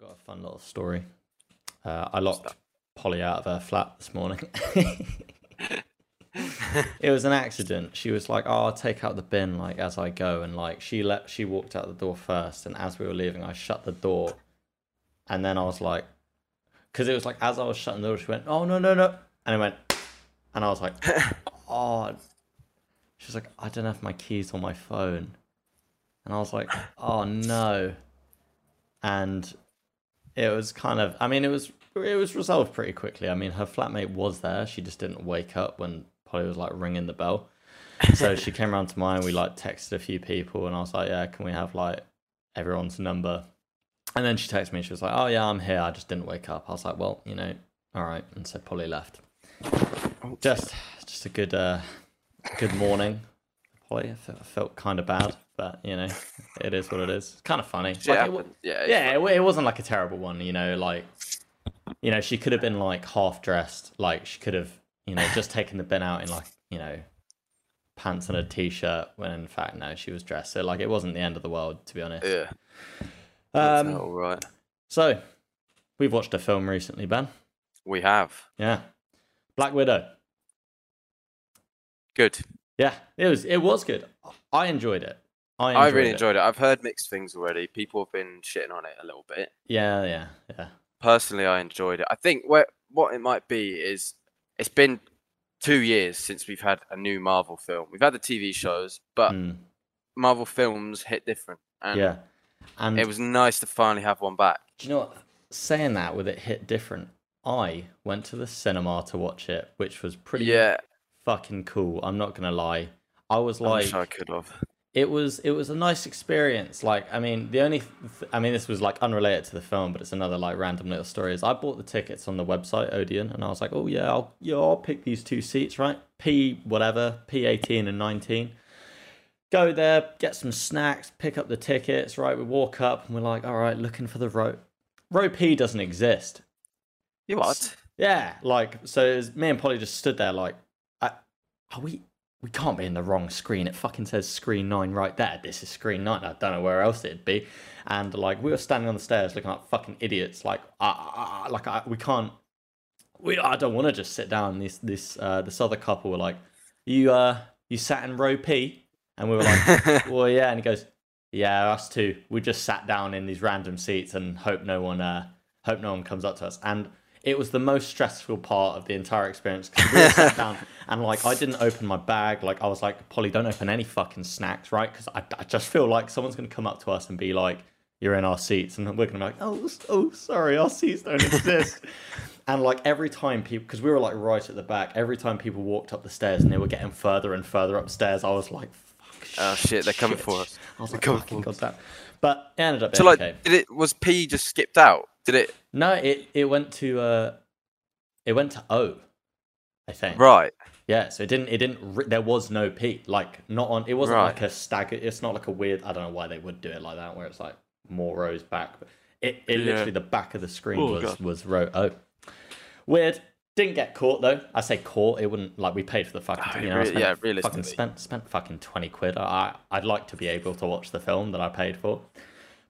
got a fun little story. Uh, I locked Polly out of her flat this morning. it was an accident. She was like, "Oh, I'll take out the bin like as I go," and like she let she walked out the door first, and as we were leaving, I shut the door, and then I was like, because it was like as I was shutting the door, she went, "Oh no no no," and I went, and I was like, "Oh," she was like, "I don't have my keys on my phone," and I was like, "Oh no," and it was kind of, I mean, it was it was resolved pretty quickly. I mean, her flatmate was there. She just didn't wake up when Polly was like ringing the bell. So she came around to mine. We like texted a few people, and I was like, "Yeah, can we have like everyone's number?" And then she texted me. She was like, "Oh yeah, I'm here. I just didn't wake up." I was like, "Well, you know, all right." And so Polly left. Just, just a good, uh, good morning, I felt, kind of bad, but you know, it is what it is. It's kind of funny. Like, it yeah, yeah, it, it wasn't like a terrible one, you know, like you know, she could have been like half dressed, like she could have, you know, just taken the bin out in like, you know, pants and a t-shirt when in fact no, she was dressed. So like it wasn't the end of the world to be honest. yeah. Um all right. so we've watched a film recently, Ben. We have Yeah. Black Widow. good. Yeah, it was it was good. I enjoyed it. I, I really it. enjoyed it. I've heard mixed things already. People have been shitting on it a little bit. Yeah, yeah, yeah. Personally, I enjoyed it. I think where, what it might be is it's been two years since we've had a new Marvel film. We've had the TV shows, but Mm, Marvel films hit different, and yeah. And it was nice to finally have one back. Do you know what? Saying that with it hit different, I went to the cinema to watch it, which was pretty Yeah, fucking cool. I'm not gonna lie. I was I like, wish I could have. it was it was a nice experience. Like, I mean, the only, th- I mean, this was like unrelated to the film, but it's another like random little story. Is I bought the tickets on the website Odeon, and I was like, oh yeah, I'll yeah, I'll pick these two seats, right? P whatever, P eighteen and nineteen. Go there, get some snacks, pick up the tickets. Right, we walk up, and we're like, all right, looking for the row. Row P doesn't exist. You what? Yeah, like so. It was, me and Polly just stood there, like, I, are we? We can't be in the wrong screen. It fucking says screen nine right there. This is screen nine. I don't know where else it'd be. And like we were standing on the stairs looking like fucking idiots. Like, uh, like I, we can't. We I don't want to just sit down. This this uh, this other couple were like, you uh you sat in row P, and we were like, well yeah. And he goes, yeah, us too. We just sat down in these random seats and hope no one uh hope no one comes up to us. And it was the most stressful part of the entire experience because we were sat down and like I didn't open my bag. Like I was like, Polly, don't open any fucking snacks, right? Because I, I just feel like someone's gonna come up to us and be like, you're in our seats, and we're gonna be like, oh, oh, sorry, our seats don't exist. and like every time people, because we were like right at the back, every time people walked up the stairs and they were getting further and further upstairs, I was like, fuck, Oh shit, they're coming for us. I was like, fucking for god damn. But it ended up So like, okay. did it was P just skipped out? Did it? No, it it went to uh, it went to O, I think. Right. Yeah, so it didn't. It didn't. There was no P. Like not on. It wasn't Right. like a stagger. It's not like a weird. I don't know why they would do it like that, where it's like more rows back. But it, it Yeah. literally the back of the screen Oh, was God. was row O. Weird. Didn't get caught though. I say caught. It wouldn't like we paid for the fucking. Oh, you know, I re- spent, yeah, fucking spent spent fucking twenty quid. I I'd like to be able to watch the film that I paid for.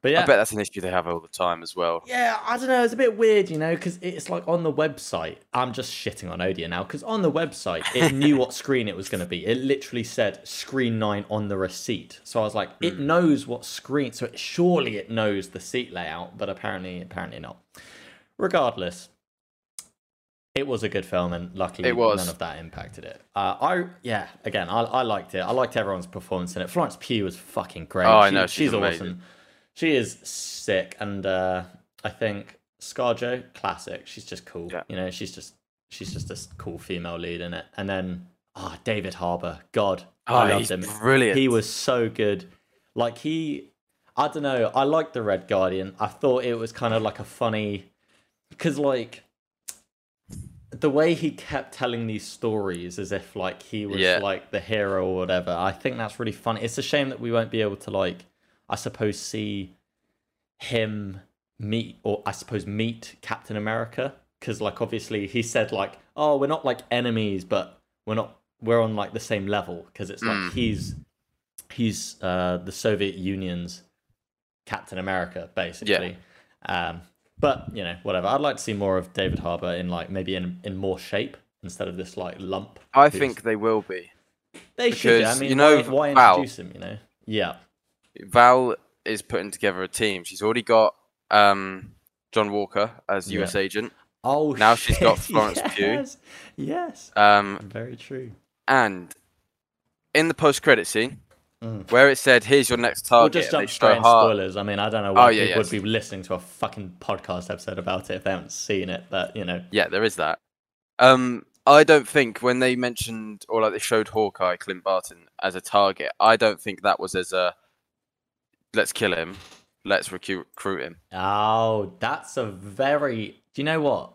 But yeah, I bet that's an issue they have all the time as well. yeah, I don't know. It's a bit weird, you know, because it's like on the website. I'm just shitting on Odeon now because on the website it knew what screen it was going to be. It literally said screen nine on the receipt. So I was like, it knows what screen. So it, surely it knows the seat layout, but apparently, apparently not. Regardless, it was a good film, and luckily none of that impacted it. Uh, I yeah, again, I, I liked it. I liked everyone's performance in it. Florence Pugh was fucking great. Oh, I know, she's awesome. amazing. She is sick, and uh, I think ScarJo, classic. She's just cool. Yeah. You know, she's just she's just a s- cool female lead in it. And then ah, David Harbour, God, Oh, I loved him. brilliant. He was so good. Like he, I don't know. I liked the Red Guardian. I thought it was kind of like a funny, because like the way he kept telling these stories as if like he was Yeah. like the hero or whatever. I think that's really funny. It's a shame that we won't be able to like, I suppose, see him meet or I suppose meet Captain America because like obviously he said like, oh, we're not like enemies, but we're not we're on like the same level because it's like Mm. he's he's uh the Soviet Union's Captain America basically. Um, But you know, whatever. I'd like to see more of David Harbour in like maybe in in more shape instead of this like lump. I think they will be. they should. I mean, you know, why, why introduce him? You know, yeah, Val is putting together a team. She's already got um, John Walker as Yeah. US agent, Oh, Now she's got shit, Florence Pugh. yes, Yes, um, very true. and in the post-credit scene Mm. where it said, "Here's your next We'll target," just they jump straight Hart- spoilers. I mean, I don't know Oh, why yeah, people yes. would be listening to a fucking podcast episode about it if they haven't seen it. But you know, Yeah, there is that. Um, I don't think when they mentioned or like they showed Hawkeye Clint Barton as a target, I don't think that was as a let's kill him, let's recruit recruit him. oh, that's a very. Do you know what?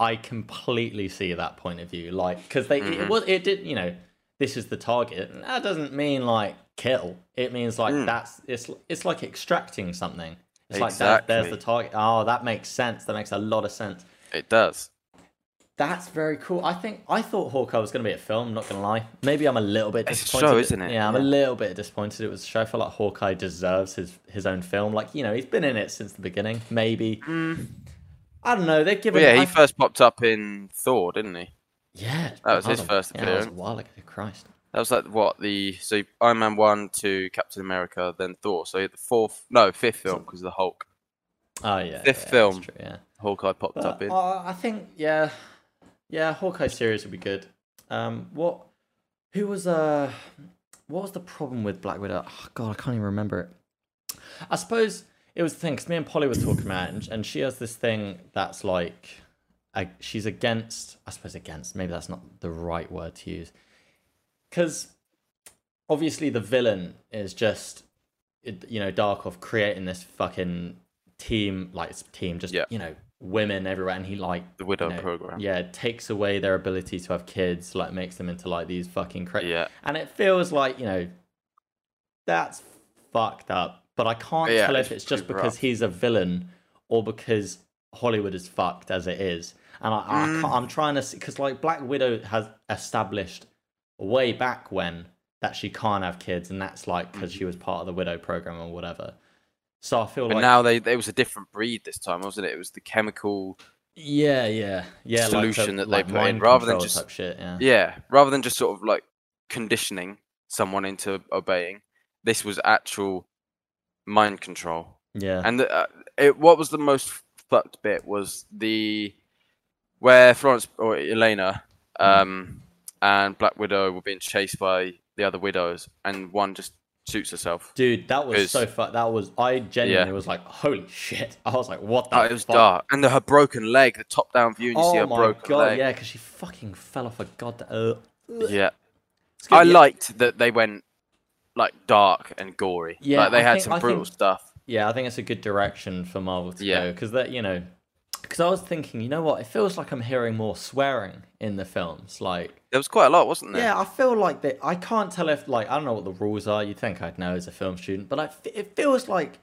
I completely see that point of view. Like, because they it Mhm. was it did you know this is the target. and That doesn't mean like kill. It means like Mm. that's it's it's like extracting something. It's like that, there's the target. Oh, that makes sense. That makes a lot of sense. It does. That's very cool. I think I thought Hawkeye was going to be a film. Not going to lie. Maybe I'm a little bit It's a disappointed. show, isn't it? Yeah, I'm a little bit disappointed. It was a show. I feel like Hawkeye deserves his his own film. Like you know, he's been in it since the beginning. Maybe I don't know. They've given. But yeah, he I- first popped up in Thor, didn't he? Yeah, That was his on. first Yeah, that was a while ago. Christ. That was like what the so Iron Man one to Captain America, then Thor. So the fourth, no, fifth film because the Hulk, Oh yeah. Fifth yeah, film. true, yeah. Hawkeye popped But, up in. uh, I think yeah, yeah. Hawkeye series would be good. Um, what? Who was uh? What was the problem with Black Widow? Oh, God, I can't even remember it. I suppose it was the thing because me and Polly were talking about it, and, she has this thing that's like, uh, she's against. I suppose against. Maybe that's not the right word to use. Because obviously the villain is just, you know, Dreykov creating this fucking team, like team, just Yeah. you know, women everywhere, and he like The Widow you know, program. Yeah, takes away their ability to have kids, like makes them into like these fucking cra- Yeah. and it feels like you know that's fucked up. But I can't Yeah, tell if it's it's just because rough. he's a villain or because Hollywood is fucked as it is. And I, I Mm. can't, I'm trying to see because like Black Widow has established way back when that she can't have kids, and that's like because she was part of the Widow program or whatever. So I feel Mm. But like now they it was a different breed this time, wasn't it? It was the chemical. yeah, yeah, yeah, like solution the- that they like put in, rather than just- type shit. Yeah, Yeah, rather than just sort of like conditioning someone into obeying, this was actual mind control. yeah. And the, uh, it, what was the most fucked bit was the where Florence or Yelena Hmm. um, and Black Widow were being chased by the other widows, and one just shoots herself. Dude, that was so fun. That was I genuinely Yeah. was like, holy shit! I was like, what the? Oh, it was fuck? dark, and the, her broken leg, the top-down view, and you see Oh her broken god, leg. yeah, because she fucking fell off a god. Uh, Yeah. I yeah. liked that they went like dark and gory. Yeah, like they I had think- some brutal think- stuff. Yeah, I think it's a good direction for Marvel to Yeah. go because that you know, because I was thinking, you know what? It feels like I'm hearing more swearing in the films. Like, There was quite a lot, wasn't there? yeah, I feel like that. I can't tell if like I don't know what the rules are. You'd think I'd know as a film student, but I, it feels like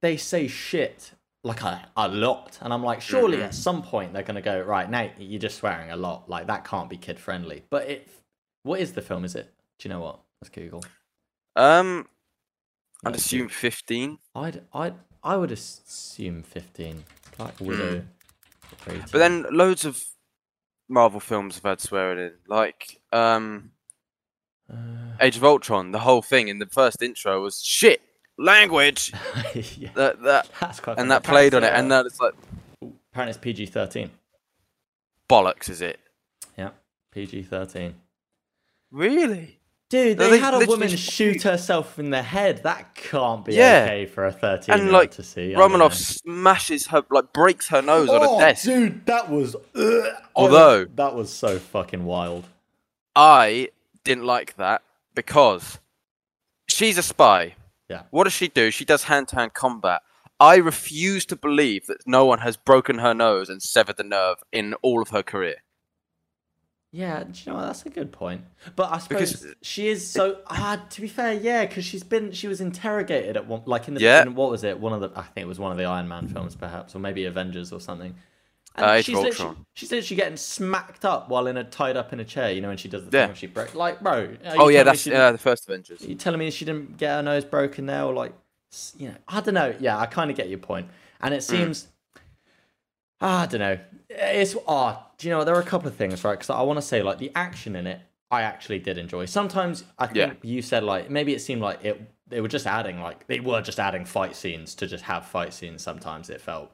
they say shit like a, a lot, and I'm like, surely Mhm. at some point they're gonna go right now. You're just swearing a lot. Like that can't be kid friendly. But it, what is the film? Is it? Do you know what? Let's Google. Um, I'd Let's assume fifteen. I'd I'd I would assume fifteen. Black Widow. rating. Hmm. But then loads of Marvel films have had swearing in, like um, Uh, Age of Ultron. The whole thing in the first intro was shit language. yeah, That that that's quite. and funny. that played on it, Apparently, and uh, that it's like apparently it's PG thirteen. bollocks, is it? Yeah, PG thirteen. Really? Dude, they, they had a woman sh- shoot herself in the head. That can't be Yeah. okay for a thirteen And, year old like, to see. Romanoff smashes her, like breaks her nose on Oh, a desk. dude, that was. ugh. Although- that was so fucking wild. I didn't like that because she's a spy. Yeah. What does she do? She does hand to hand combat. I refuse to believe that no one has broken her nose and severed the nerve in all of her career. Yeah, do you know what? That's a good point. But I suppose Because- she is so. Ah, to be fair, yeah, because she's been she was interrogated at one like in the Yeah. in, what was it? One of the I think it was one of the Iron Man films, perhaps, or maybe Avengers or something. And Uh, she's literally, she's literally getting smacked up while in a tied up in a chair. You know, when she does the Yeah. thing she broke. like, bro. Oh yeah, that's uh, the first Avengers. Are you telling me she didn't get her nose broken there, or like, you know, I don't know. Yeah, I kind of get your point, and Mm. it seems I don't know. It's ah. do you know there are a couple of things, right? Because I want to say like the action in it, I actually did enjoy. Sometimes I think Yeah. you said like maybe it seemed like it they were just adding like they were just adding fight scenes to just have fight scenes. Sometimes it felt.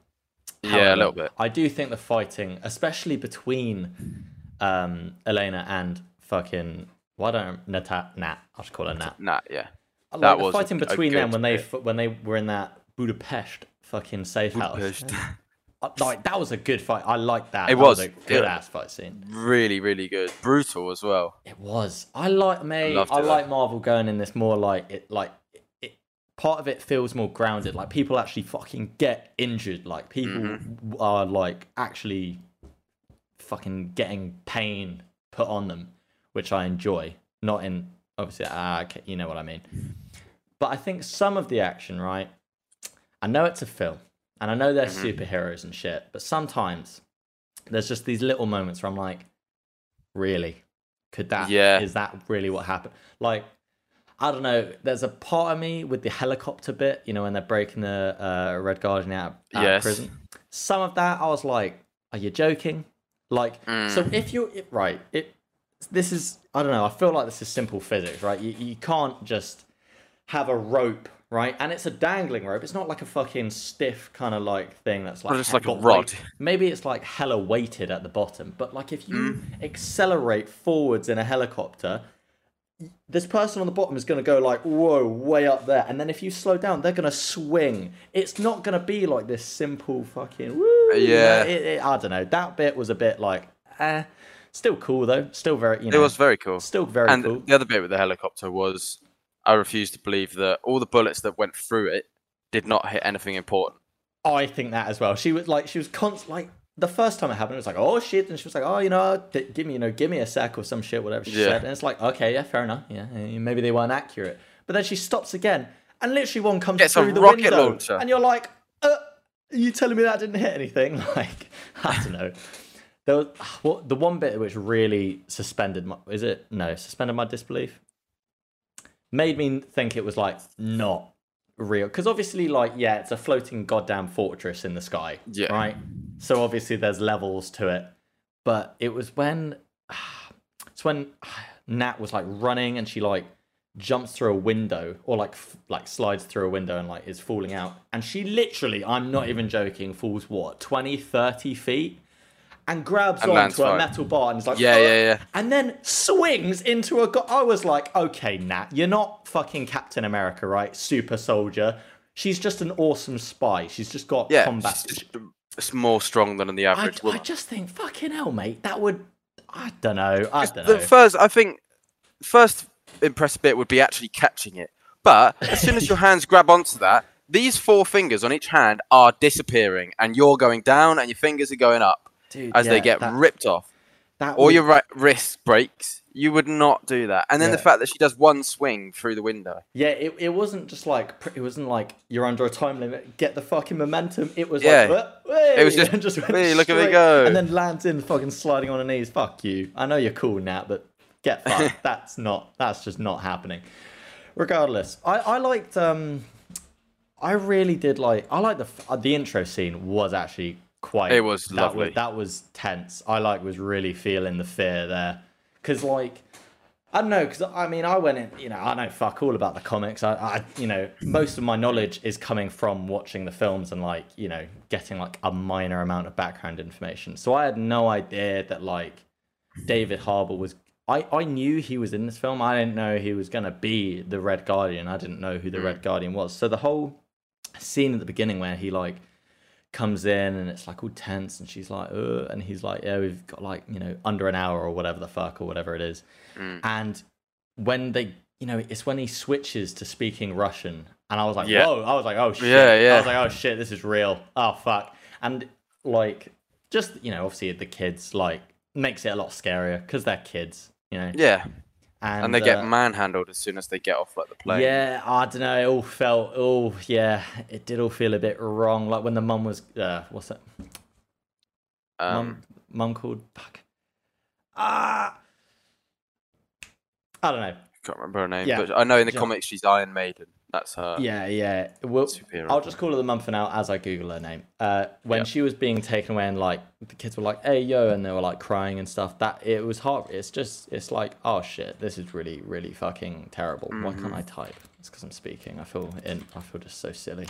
Yeah, a little bit. I do think the fighting, especially between um Yelena and fucking why don't Nat Nat I'll just call her Nat. Nah, yeah. Like That the was fighting between them when they bit. when they were in that Budapest fucking safe house. Budapest. Uh, Like that was a good fight. I like that. It That was, a good ass fight scene. really, really good. Brutal as well. It was. I like me. I though. like Marvel going in this more like it like it. Part of it feels more grounded. Like people actually fucking get injured. Like people Mm-hmm. are like actually fucking getting pain put on them, which I enjoy. Not in obviously. Ah, you know what I mean. But I think some of the action, right? I know it's a film, and I know they're Mm-hmm. superheroes and shit, but sometimes there's just these little moments where I'm like, really? Could that? Yeah. Is that really what happened? Like, I don't know. There's a part of me with the helicopter bit, you know, when they're breaking the uh, Red Guardian out, out of Yes. prison. Some of that, I was like, are you joking? Like, so Mm. if you're it, right, it this is I don't know. I feel like this is simple physics, right? You you can't just have a rope, right? And it's a dangling rope. It's not like a fucking stiff kind of like thing that's like Or just like a rod. weight. Maybe it's like hella weighted at the bottom, but like if you Mm. accelerate forwards in a helicopter, this person on the bottom is going to go like whoa way up there and then if you slow down they're going to swing it's not going to be like this simple fucking woo. Yeah. it, it- i don't know that bit was a bit like eh still cool though still very you It was very cool. still very and cool the other bit with the helicopter was I refuse to believe that all the bullets that went through it did not hit anything important. i think that as well she was like she was const like the first time it happened it was like oh shit and she was like oh you know give me you know give me a sec or some shit whatever she Yeah. said and it's like okay yeah fair enough yeah eh, maybe they weren't accurate but then she stops again and literally one comes Gets through the rocket window launcher. and you're like uh, are you telling me that didn't hit anything like i don't know there was what the one bit which really suspended my is it no suspended my disbelief made me think it was like not real. Because obviously like yeah it's a floating goddamn fortress in the sky Yeah. right? So obviously there's levels to it. But it was when it's when nat was like running and she like jumps through a window or like f- like slides through a window and like is falling out. And she literally i'm not even joking falls what 20 30 feet and grabs And onto a metal bar and is like Yeah, "Ugh," yeah, oh, yeah. and then swings into a. Go- I was like, okay, Nat, you're not fucking Captain America, right? Super soldier. She's just an awesome spy. She's just got Yeah, combat. it's, it's more strong than the I, average I woman. just think, fucking hell, mate, that would. I don't know. I don't the know. first, I think, first impressive bit would be actually catching it. But as soon as your hands grab onto that, these four fingers on each hand are disappearing, and you're going down, and your fingers are going up Dude, as yeah, they get that, ripped off. that Or would- your right wrist breaks. You would not do that. And then the fact that she does one swing through the window. Yeah, it, it wasn't just like it wasn't like you're under a time limit. Get the fucking momentum. It was Yeah. like "Wah, It was hey," just, went "Hey, look at me go." and then lands in fucking sliding on her knees. Fuck you. I know you're cool now, but get fucked. that's not. That's just not happening. Regardless, I I liked um, I really did like. I like the the intro scene was actually quite. It was that lovely. Was, that was tense. I like was really feeling the fear there, because like. I don't know because I mean I went in, you know, I know fuck all about the comics. I, I, you know, mm. most of my knowledge is coming from watching the films and like, you know, getting like a minor amount of background information. So I had no idea that like David Harbour was. I, I knew he was in this film. I didn't know he was gonna be the Red Guardian. I didn't know who the mm. Red Guardian was. So the whole scene at the beginning where he like comes in and it's like all tense and she's like Ugh, and he's like yeah we've got like you know under an hour or whatever the fuck or whatever it is mm. and when they you know it's when he switches to speaking russian and i was like Yeah. whoa i was like oh shit Yeah, yeah. i was like oh shit this is real oh fuck and like just you know obviously the kids like makes it a lot scarier because they're kids you know Yeah. And, And, they get uh, manhandled as soon as they get off like the plane. yeah, I don't know. It all felt, oh yeah, it did all feel a bit wrong. Like when the mum was, uh, what's it? Um, mum, mum called. Fuck. Ah. I don't know. I can't remember her name, Yeah. but I know in the Yeah. comics she's Iron Maiden. That's her. Yeah, yeah. Well, I'll just call her the mum for now as I Google her name. Uh, when she was being taken away and like the kids were like, "Hey yo," and they were like crying and stuff. That it was hard. It's just it's like, oh shit, this is really really fucking terrible. Why can't I type? It's because I'm speaking. I feel in. I feel just so silly.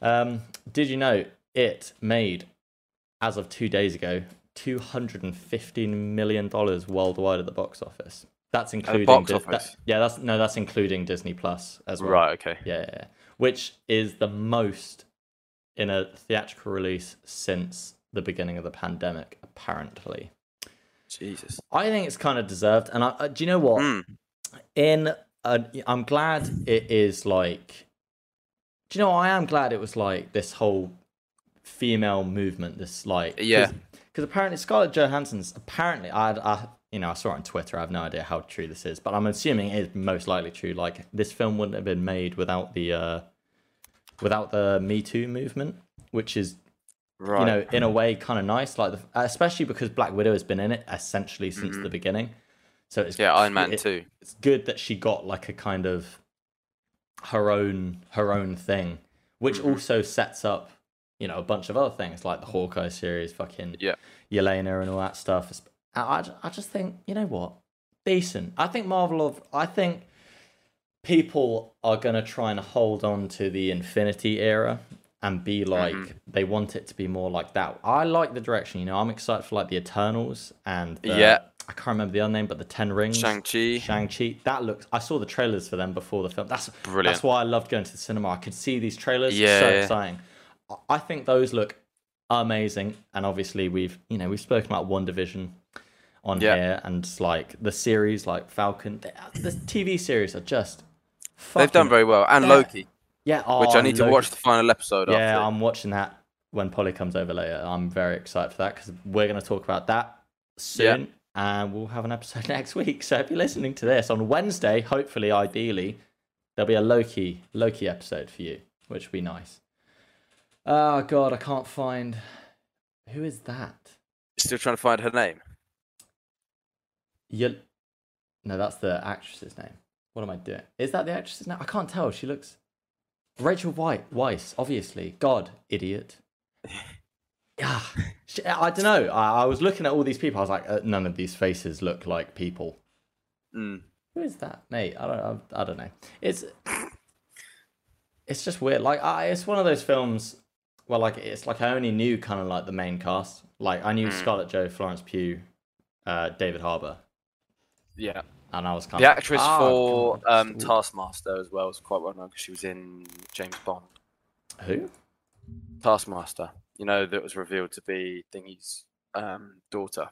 Um, did you know it made as of two days ago two hundred and fifteen million dollars worldwide at the box office? That's including box office? that- yeah, that's no, that's including Disney Plus as well. Right. Okay. Yeah, yeah, yeah. Which is the most in a theatrical release since the beginning of the pandemic, apparently. Jesus. I think it's kind of deserved. And I, uh, do you know what? Mm. In a, I'm glad it is like. Do you know? I am glad it was like this whole female movement. This like Yeah. Because apparently Scarlett Johansson's apparently I, had I you know I saw it on Twitter. I have no idea how true this is, but I'm assuming it is most likely true. Like this film wouldn't have been made without the uh, without the Me Too movement, which is Right. you know in a way kind of nice. Like the, especially because Black Widow has been in it essentially since the beginning. So it's Mm-hmm. yeah, Iron Man it- too. it's good that she got like a kind of her own her own thing, which Mm-hmm. also sets up you know a bunch of other things like the Hawkeye series, fucking Yeah. Yelena and all that stuff. I, I, just think you know what decent. I think Marvel of I think people are gonna try and hold on to the Infinity era and be like Mm-hmm. they want it to be more like that. I like the direction. You know, I'm excited for like the Eternals and the, Yeah. I can't remember the other name, but the Ten Rings. Shang-Chi. Shang Chi. That looks. I saw the trailers for them before the film. That's Brilliant. That's why I loved going to the cinema. I could see these trailers. Yeah, so yeah. exciting. I think those look amazing. And obviously, we've you know we've spoken about WandaVision on Yeah. here, and like the series, like Falcon. The, the TV series are just. They've done very well, and Yeah. Loki, Yeah. Oh, which oh, I need to watch the final episode. Yeah, after. I'm watching that when Polly comes over later. I'm very excited for that because we're going to talk about that soon, and we'll have an episode next week. So if you're listening to this on Wednesday, hopefully, ideally, there'll be a Loki Loki episode for you, which would be nice. Oh God, I can't find. Who is that? Still trying to find her name. You... No, that's the actress's name. What am I doing? Is that the actress's name? I can't tell. She looks. Rachel White, Weisz, obviously. God, idiot. Yeah, I don't know. I, I was looking at all these people. I was like, uh, none of these faces look like people. Mm. Who is that, mate? I don't. I, I don't know. It's. It's just weird. Like, I, it's one of those films. Well, like it's like I only knew kind of like the main cast. Like I knew Mm. Scarlett Joe, Florence Pugh, uh, David Harbour, Yeah. and I was kind of. The of actress "Ah, for um. Taskmaster as well is quite well known because she was in James Bond. Who? Taskmaster, you know, that was revealed to be Thingy's um, daughter.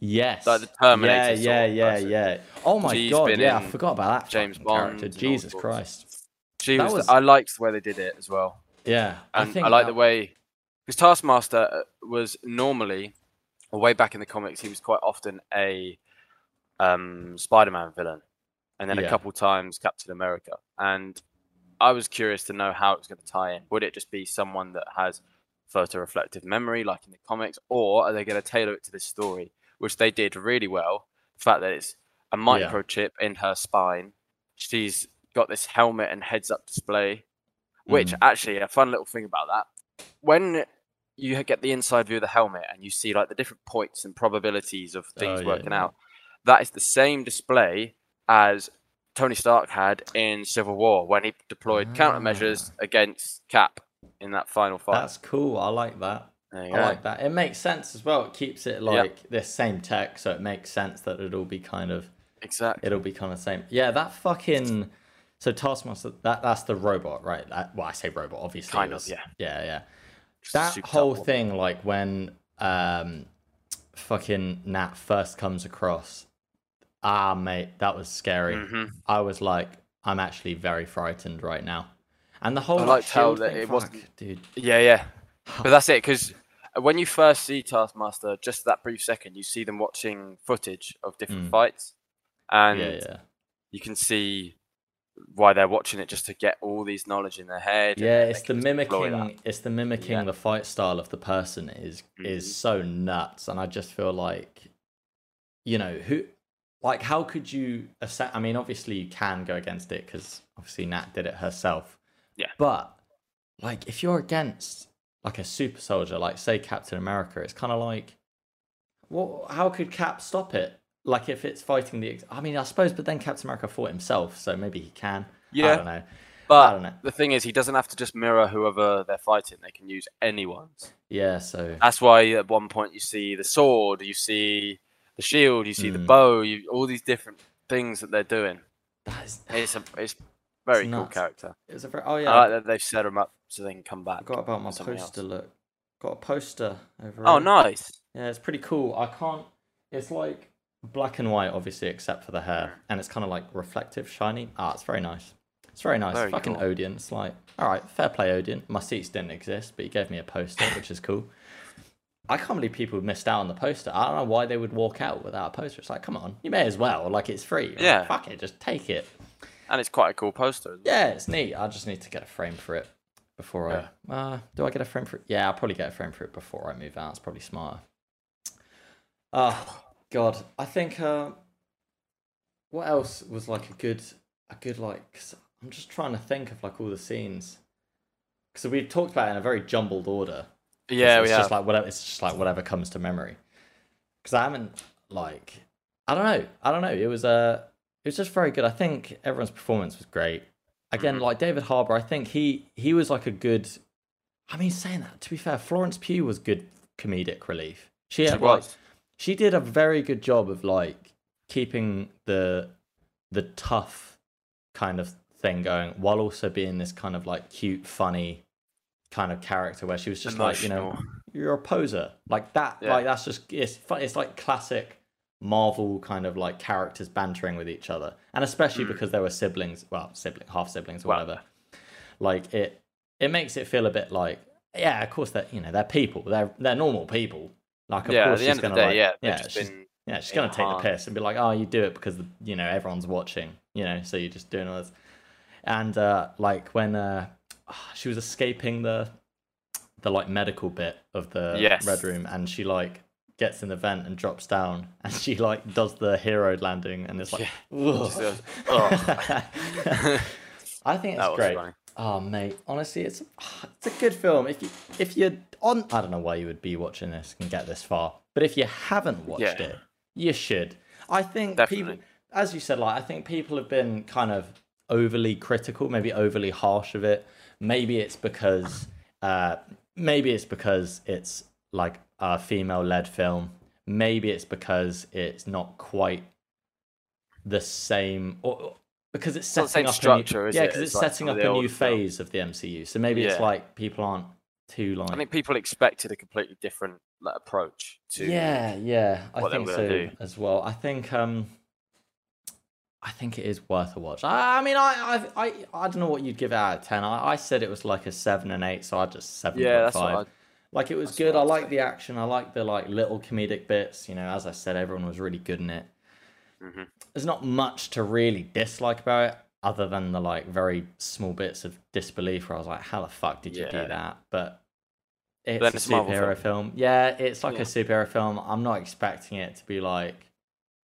Yes. Like the Terminator Yeah, yeah, yeah, person. yeah. Oh my She's god, been yeah, I forgot about that James Bond character. Jesus. Christ. She That was, was- I liked the way they did it as well. Yeah. And I, think like that- the way because Taskmaster uh, was normally, or way back in the comics, he was quite often a um, Spider-Man villain, and then Yeah. a couple times Captain America. And I was curious to know how it was going to tie in. Would it just be someone that has photo-reflective memory, like in the comics, or are they going to tailor it to this story, which they did really well? The fact that it's a microchip in her spine. She's got this helmet and heads-up display which Mm. actually a fun little thing about that when you get the inside view of the helmet and you see like the different points and probabilities of oh, things Oh, yeah, working yeah. out that is the same display as tony stark had in civil war when he deployed countermeasures ah. against cap in that final fight That's cool. I like that. I go. like that. It makes sense as well. It keeps it like this same tech, so it makes sense that it'll be kind of exactly it'll be kind of same. Yeah, that fucking so Taskmaster that that's the robot, right? That, well, I say robot, obviously. Kind of, yeah. Yeah, yeah. Just a that souped up whole one. thing like when um fucking nat first comes across ah mate that was scary Mhm. i was like i'm actually very frightened right now and the whole I like, liked how that it fuck, wasn't- dude yeah yeah but that's it because when you first see taskmaster just that brief second you see them watching footage of different Mm. fights and yeah yeah you can see why they're watching it just to get all these knowledge in their head. yeah it's the can just deploy mimicking it's the mimicking Yeah. the fight style of the person is Mhm. is so nuts and i just feel like you know who like how could you assess? I mean, obviously you can go against it because obviously Nat did it herself. Yeah. But like, if you're against like a super soldier, like say Captain America, it's kind of like, what? How could Cap stop it? Like if it's fighting the, I mean, I suppose, but then Captain America fought himself, so maybe he can. Yeah, I don't know. But I don't know. the thing is, he doesn't have to just mirror whoever they're fighting. They can use anyone's. Yeah. So That's why at one point you see the sword, you see the shield, you see the Mm. bow, you, all these different things that they're doing. that is. It's a it's very It's cool character. It's a very. Oh yeah. I like that they've set him up so they can come I back. forgot about my poster. else. Look, got a poster over. Oh, nice. Yeah, it's pretty cool. I can't. It's like black and white, obviously, except for the hair, and it's kind of like reflective, shiny. Ah, it's very nice. It's very nice. Very Fucking cool. Odeon. It's like, all right, fair play, Odeon. My seats didn't exist, but he gave me a poster, which is cool. I can't believe people missed out on the poster. I don't know why they would walk out without a poster. It's like, come on, you may as well. Like, it's free. Like, Yeah. fuck it, just take it. And it's quite a cool poster. Yeah, it's neat. I just need to get a frame for it before I. Uh, do I get a frame for it? Yeah, I'll probably get a frame for it before I move out. It's probably smarter. Oh God, I think. Uh, what else was like a good, a good like? 'cause I'm just trying to think of like all the scenes. Because we've talked about it in a very jumbled order. Yeah, it's, we just like whatever. It's just like whatever comes to memory. Because I haven't like I don't know. I don't know. It was uh, it was just very good. I think everyone's performance was great. Again, Mhm. like David Harbour, I think he he was like a good. I mean, saying that to be fair, Florence Pugh was good comedic relief. She, She had, like, was. She did a very good job of like keeping the the tough kind of thing going while also being this kind of like cute, funny kind of character where she was just like you know you're a poser. Like that Yeah. like that's just it's fun it's like classic marvel kind of like characters bantering with each other. And especially Mm. because they were siblings well sibling half siblings or Well, whatever. Like it it makes it feel a bit like yeah of course they're you know they're people. They're they're normal people like of yeah, at course the she's end of gonna the day, like yeah, yeah she's, been yeah she's gonna take the piss and be like oh you do it because the, you know everyone's watching you know so you're just doing all this and uh like when uh she was escaping the the like medical bit of the Yes. red room and she like gets in the vent and drops down and she like does the hero landing and it's like goes, "Ugh." I think it's great. funny. Oh mate, honestly, it's it's a good film. If you if you're on, I don't know why you would be watching this and get this far, but if you haven't watched Yeah. it, you should. I think Definitely. people, as you said, like I think people have been kind of overly critical, maybe overly harsh of it. Maybe it's because, uh, maybe it's because it's like a female-led film. Maybe it's because it's not quite the same, or because it's setting up structure, a new, is yeah, it? It's it's like setting up a new film. phase of the MCU. So maybe it's like people aren't too like. I think people expected a completely different like, approach to. yeah, yeah, I think so do. as well. I think um, I think it is worth a watch. I, I mean, I, I, I, I don't know what you'd give it out of ten. I, I said it was like a seven and eight, so I just seven. Yeah, that's what I. Like it was good. I like the action. I like the like little comedic bits. You know, as I said, everyone was really good in it. Mhm. There's not much to really dislike about it, other than the like very small bits of disbelief where I was like, "How the fuck did you Yeah. do that?" But it's then a superhero film. Yeah, it's like Yeah. a superhero film. I'm not expecting it to be like,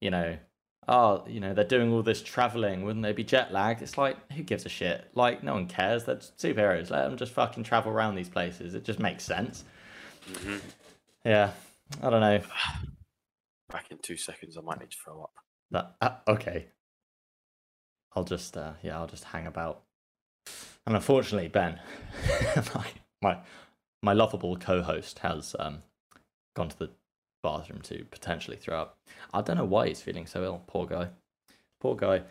you know, oh, you know, they're doing all this traveling. Wouldn't they be jet lagged? It's like, who gives a shit? Like, no one cares. They're superheroes. Let them just fucking travel around these places. It just makes sense. Mhm. Yeah, I don't know. Back in two seconds, I might need to throw up. That uh, okay. I'll just uh, yeah, I'll just hang about. And unfortunately, Ben, my my my lovable co-host has um gone to the bathroom to potentially throw up. I don't know why he's feeling so ill. Poor guy. Poor guy.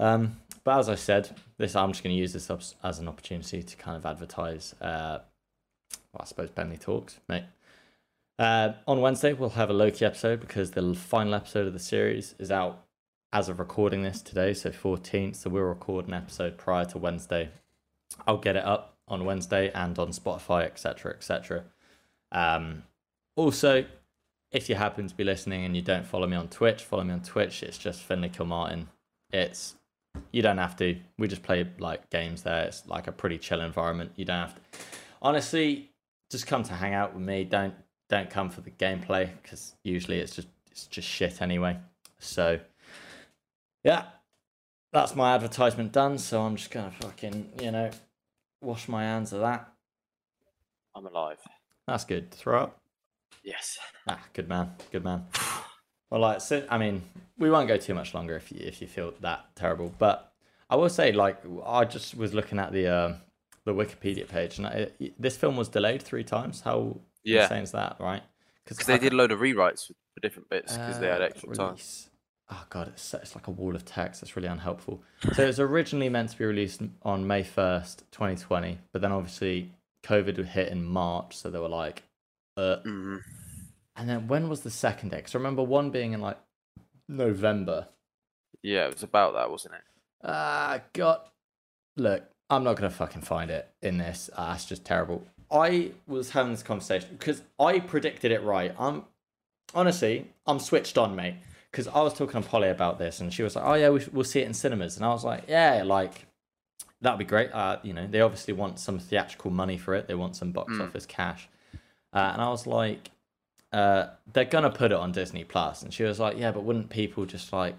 Um, but as I said, this I'm just going to use this as an opportunity to kind of advertise. Uh, well, I suppose Bentley talks, mate. Uh, on Wednesday, we'll have a Loki episode because the final episode of the series is out as of recording this today, so 14th. So we'll record an episode prior to Wednesday. I'll get it up on Wednesday and on Spotify, etc., etc. Um, also, if you happen to be listening and you don't follow me on Twitch, follow me on Twitch. It's just Finley Kilmartin. It's you don't have to. We just play like games there. It's like a pretty chill environment. You don't have to. Honestly, just come to hang out with me. Don't don't come for the gameplay because usually it's just it's just shit anyway. So yeah, that's my advertisement done. So I'm just gonna fucking, you know, wash my hands of that. I'm alive. That's good. Throw up. Yes. Ah, good man. Good man. Well, like, so, I mean, we won't go too much longer if you if you feel that terrible. But I will say, like, I just was looking at the uh, the Wikipedia page, and I, this film was delayed three times. How Yeah. insane is that, right? Because they did a load of rewrites for, different bits because they had Uh, extra time. Oh god, it's, it's like a wall of text. That's really unhelpful. So it was originally meant to be released on May first, twenty twenty, but then obviously COVID would hit in March, so they were like, uh. hmm And then when was the second day? Because I remember one being in like November. Yeah, it was about that, wasn't it? Ah, God. Look, I'm not gonna fucking find it in this. Ah, that's just terrible. I was having this conversation because I predicted it right. I'm honestly, I'm switched on, mate. Because I was talking to Polly about this, and she was like, "Oh yeah, we, we'll see it in cinemas," and I was like, "Yeah, like that'd be great." Uh, you know, they obviously want some theatrical money for it. They want some box Mm. office cash, uh, and I was like, uh, "They're gonna put it on Disney Plus," and she was like, "Yeah, but wouldn't people just like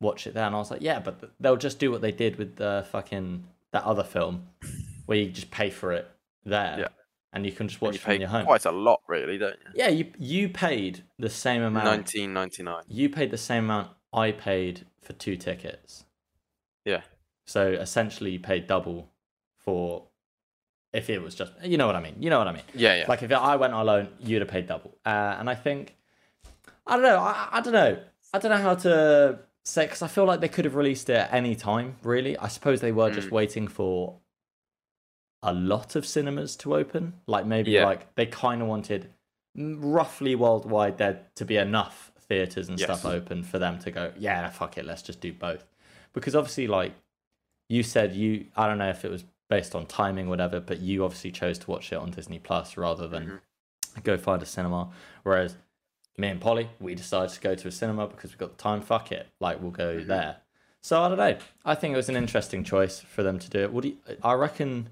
watch it there?" And I was like, "Yeah, but they'll just do what they did with the fucking that other film, where you just pay for it there, Yeah. and you can just watch you it from pay your home." quite a lot, really, don't you? Yeah, you you paid the same amount. Nineteen ninety nine. You paid the same amount I paid for two tickets. Yeah. So essentially, you paid double for if it was just you know what I mean. You know what I mean. Yeah, yeah. Like if I went alone, you'd have paid double. Uh, and I think I don't know. I, I don't know. I don't know how to say because I feel like they could have released it at any time. Really, I suppose they were just Mm. waiting for a lot of cinemas to open. Like maybe Yeah. like they kind of wanted roughly worldwide there to be enough theaters and stuff open for them to go. Yeah, fuck it. Let's just do both. Because obviously, like you said, you I don't know if it was based on timing, whatever, but you obviously chose to watch it on Disney Plus rather than Mhm. go find a cinema. Whereas me and Polly, we decided to go to a cinema because we've got the time. Fuck it, like we'll go Mhm. there. So I don't know. I think it was an interesting choice for them to do it. What do you, I reckon?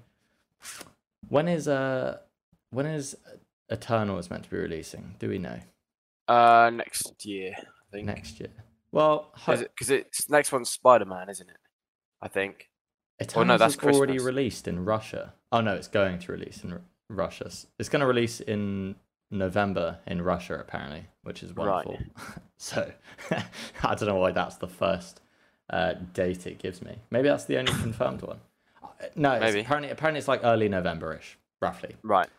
When is uh when is Eternals meant to be releasing? Do we know Uh, next year, I think. next year? Well, Because it's next one's Spider Man, isn't it? I think. Eternals no, that's already released in Russia. Oh no, it's going to release in Ru- Russia. It's going to release in November in Russia apparently, which is wonderful. Right. so I don't know why that's the first uh, date it gives me. Maybe that's the only confirmed one. No, it's apparently apparently it's like early November-ish, roughly. Right.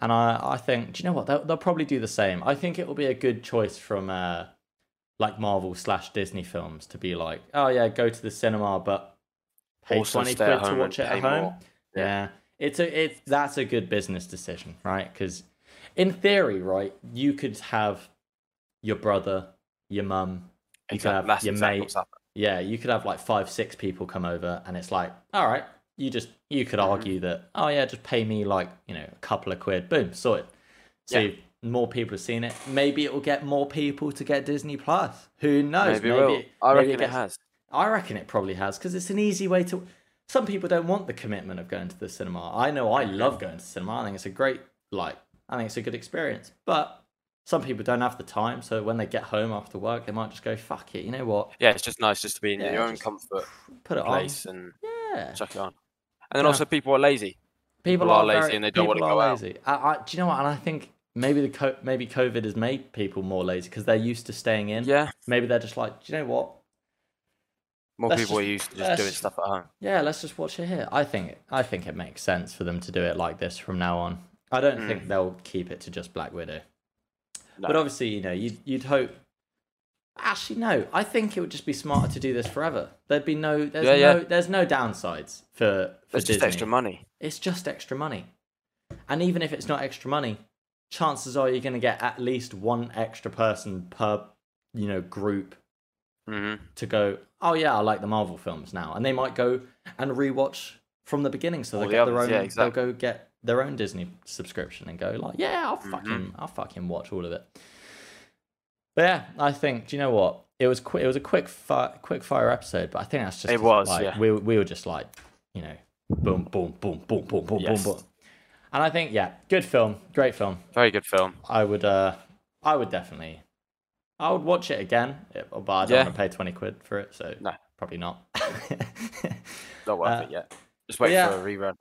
And I, I think, do you know what? They'll, they'll probably do the same. I think it will be a good choice from uh, like Marvel slash Disney films to be like, oh yeah, go to the cinema, but pay Also twenty quid to watch it at home. more. Yeah. Yeah. it's a it. That's a good business decision, right? Because in theory, right, you could have your brother, your mum, you could have That's your exactly mate, yeah, you could have like five, six people come over, and it's like, all right, you just you could Mhm. argue that, oh yeah, just pay me like you know a couple of quid, boom, sort it. So Yeah. more people have seen it. Maybe it will get more people to get Disney Plus. Who knows? Maybe, it will. I reckon it gets- has. I reckon it probably has because it's an easy way to. Some people don't want the commitment of going to the cinema. I know I love going to cinema. I think it's a great like. I think it's a good experience. But some people don't have the time, so when they get home after work, they might just go, "Fuck it," you know what? Yeah, it's just nice just to be in Yeah, your own comfort Put it place and on. Yeah. chuck it on. And then also people are lazy. People, people are lazy very- and they don't wanna people go out. lazy. I, I, do you know what? And I think maybe the co- maybe COVID has made people more lazy because they're used to staying in. Yeah. Maybe they're just like, do you know what? More Let's people are used to just doing stuff at home. Yeah, let's just watch it here. I think I think it makes sense for them to do it like this from now on. I don't Mm. think they'll keep it to just Black Widow. No. But obviously, you know, you'd you'd hope. Actually, no. I think it would just be smarter to do this forever. There'd be no. There's Yeah, yeah. no. There's no downsides for for It's Disney. just extra money. It's just extra money, and even if it's not extra money, chances are you're going to get at least one extra person per, you know, group hmm to go. Oh yeah, I like the Marvel films now, and they might go and rewatch from the beginning, so they the get their others, own. yeah, They'll go get their own Disney subscription and go like, yeah, I'll Mhm. fucking, I'll fucking watch all of it. But yeah, I think. Do you know what? It was quick. It was a quick, fi- quick fire episode, but I think that's just It was, like, yeah. We we were just like, you know, boom, boom, boom, boom, boom, boom, Yes. boom, boom. And I think, yeah, good film, great film. Very good film. I would, uh, I would definitely I would watch it again, but I don't Yeah. want to pay twenty quid for it, so No. probably not. Not worth Uh, it yet. Just wait yeah. for a rerun.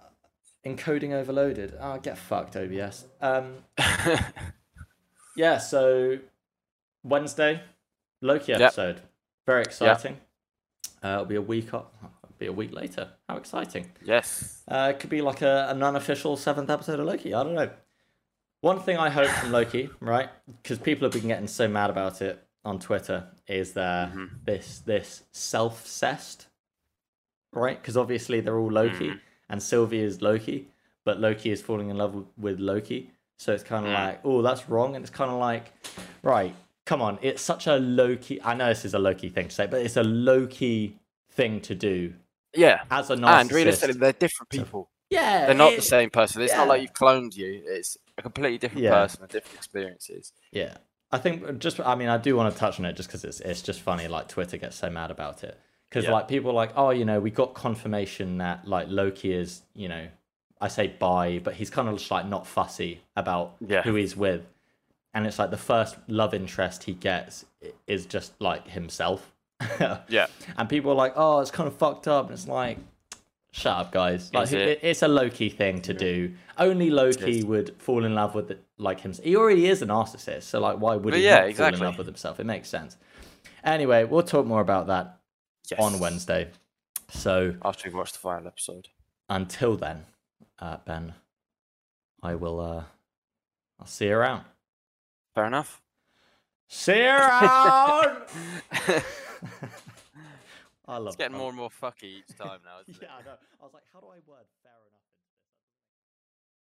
Encoding overloaded. Oh, get fucked, OBS. Um, yeah. So Wednesday, Loki Yep. episode. Very exciting. Uh, it'll be a week. Up, it'll be a week later. How exciting! yes. Uh, it could be like a, an unofficial seventh episode of Loki. I don't know. One thing I hope from Loki, right? Because people have been getting so mad about it on Twitter, is there Mhm. this this self-cessed, right? Because obviously they're all Loki, Mhm. and Sylvie is Loki, but Loki is falling in love with, with Loki. So it's kind of Mm. like, oh, that's wrong, and it's kind of like, right, come on, it's such a Loki. I know this is a Loki thing to say, but it's a Loki thing to do Yeah. as a narcissist. And realistically, they're different people. yeah, They're not it- the same person. It's yeah. not like you've cloned you. It's a completely different Yeah. person with different experiences. Yeah, I think uh, just I mean I do want to touch on it just because it's it's just funny. Like Twitter gets so mad about it because Yeah. like people are like oh you know we got confirmation that like Loki is you know I say bi but he's kind of just like not fussy about who he's with, and it's like the first love interest he gets is just like himself. Yeah. and people are like oh it's kind of fucked up. And it's like. Shut up, guys! Like it- it? it's a Loki thing to do. Only Loki is. would fall in love with it, like himself. He already is a narcissist, so like, why would But he yeah, not fall exactly. in love with himself? It makes sense. Anyway, we'll talk more about that Yes. on Wednesday. So After we've watched the final episode. until then, uh, Ben, I will. Uh, I'll see you around. Fair enough. See you around. I love. It's getting that. more and more fucky each time now, isn't it? Yeah, I know. I was like, how do I word fair enough?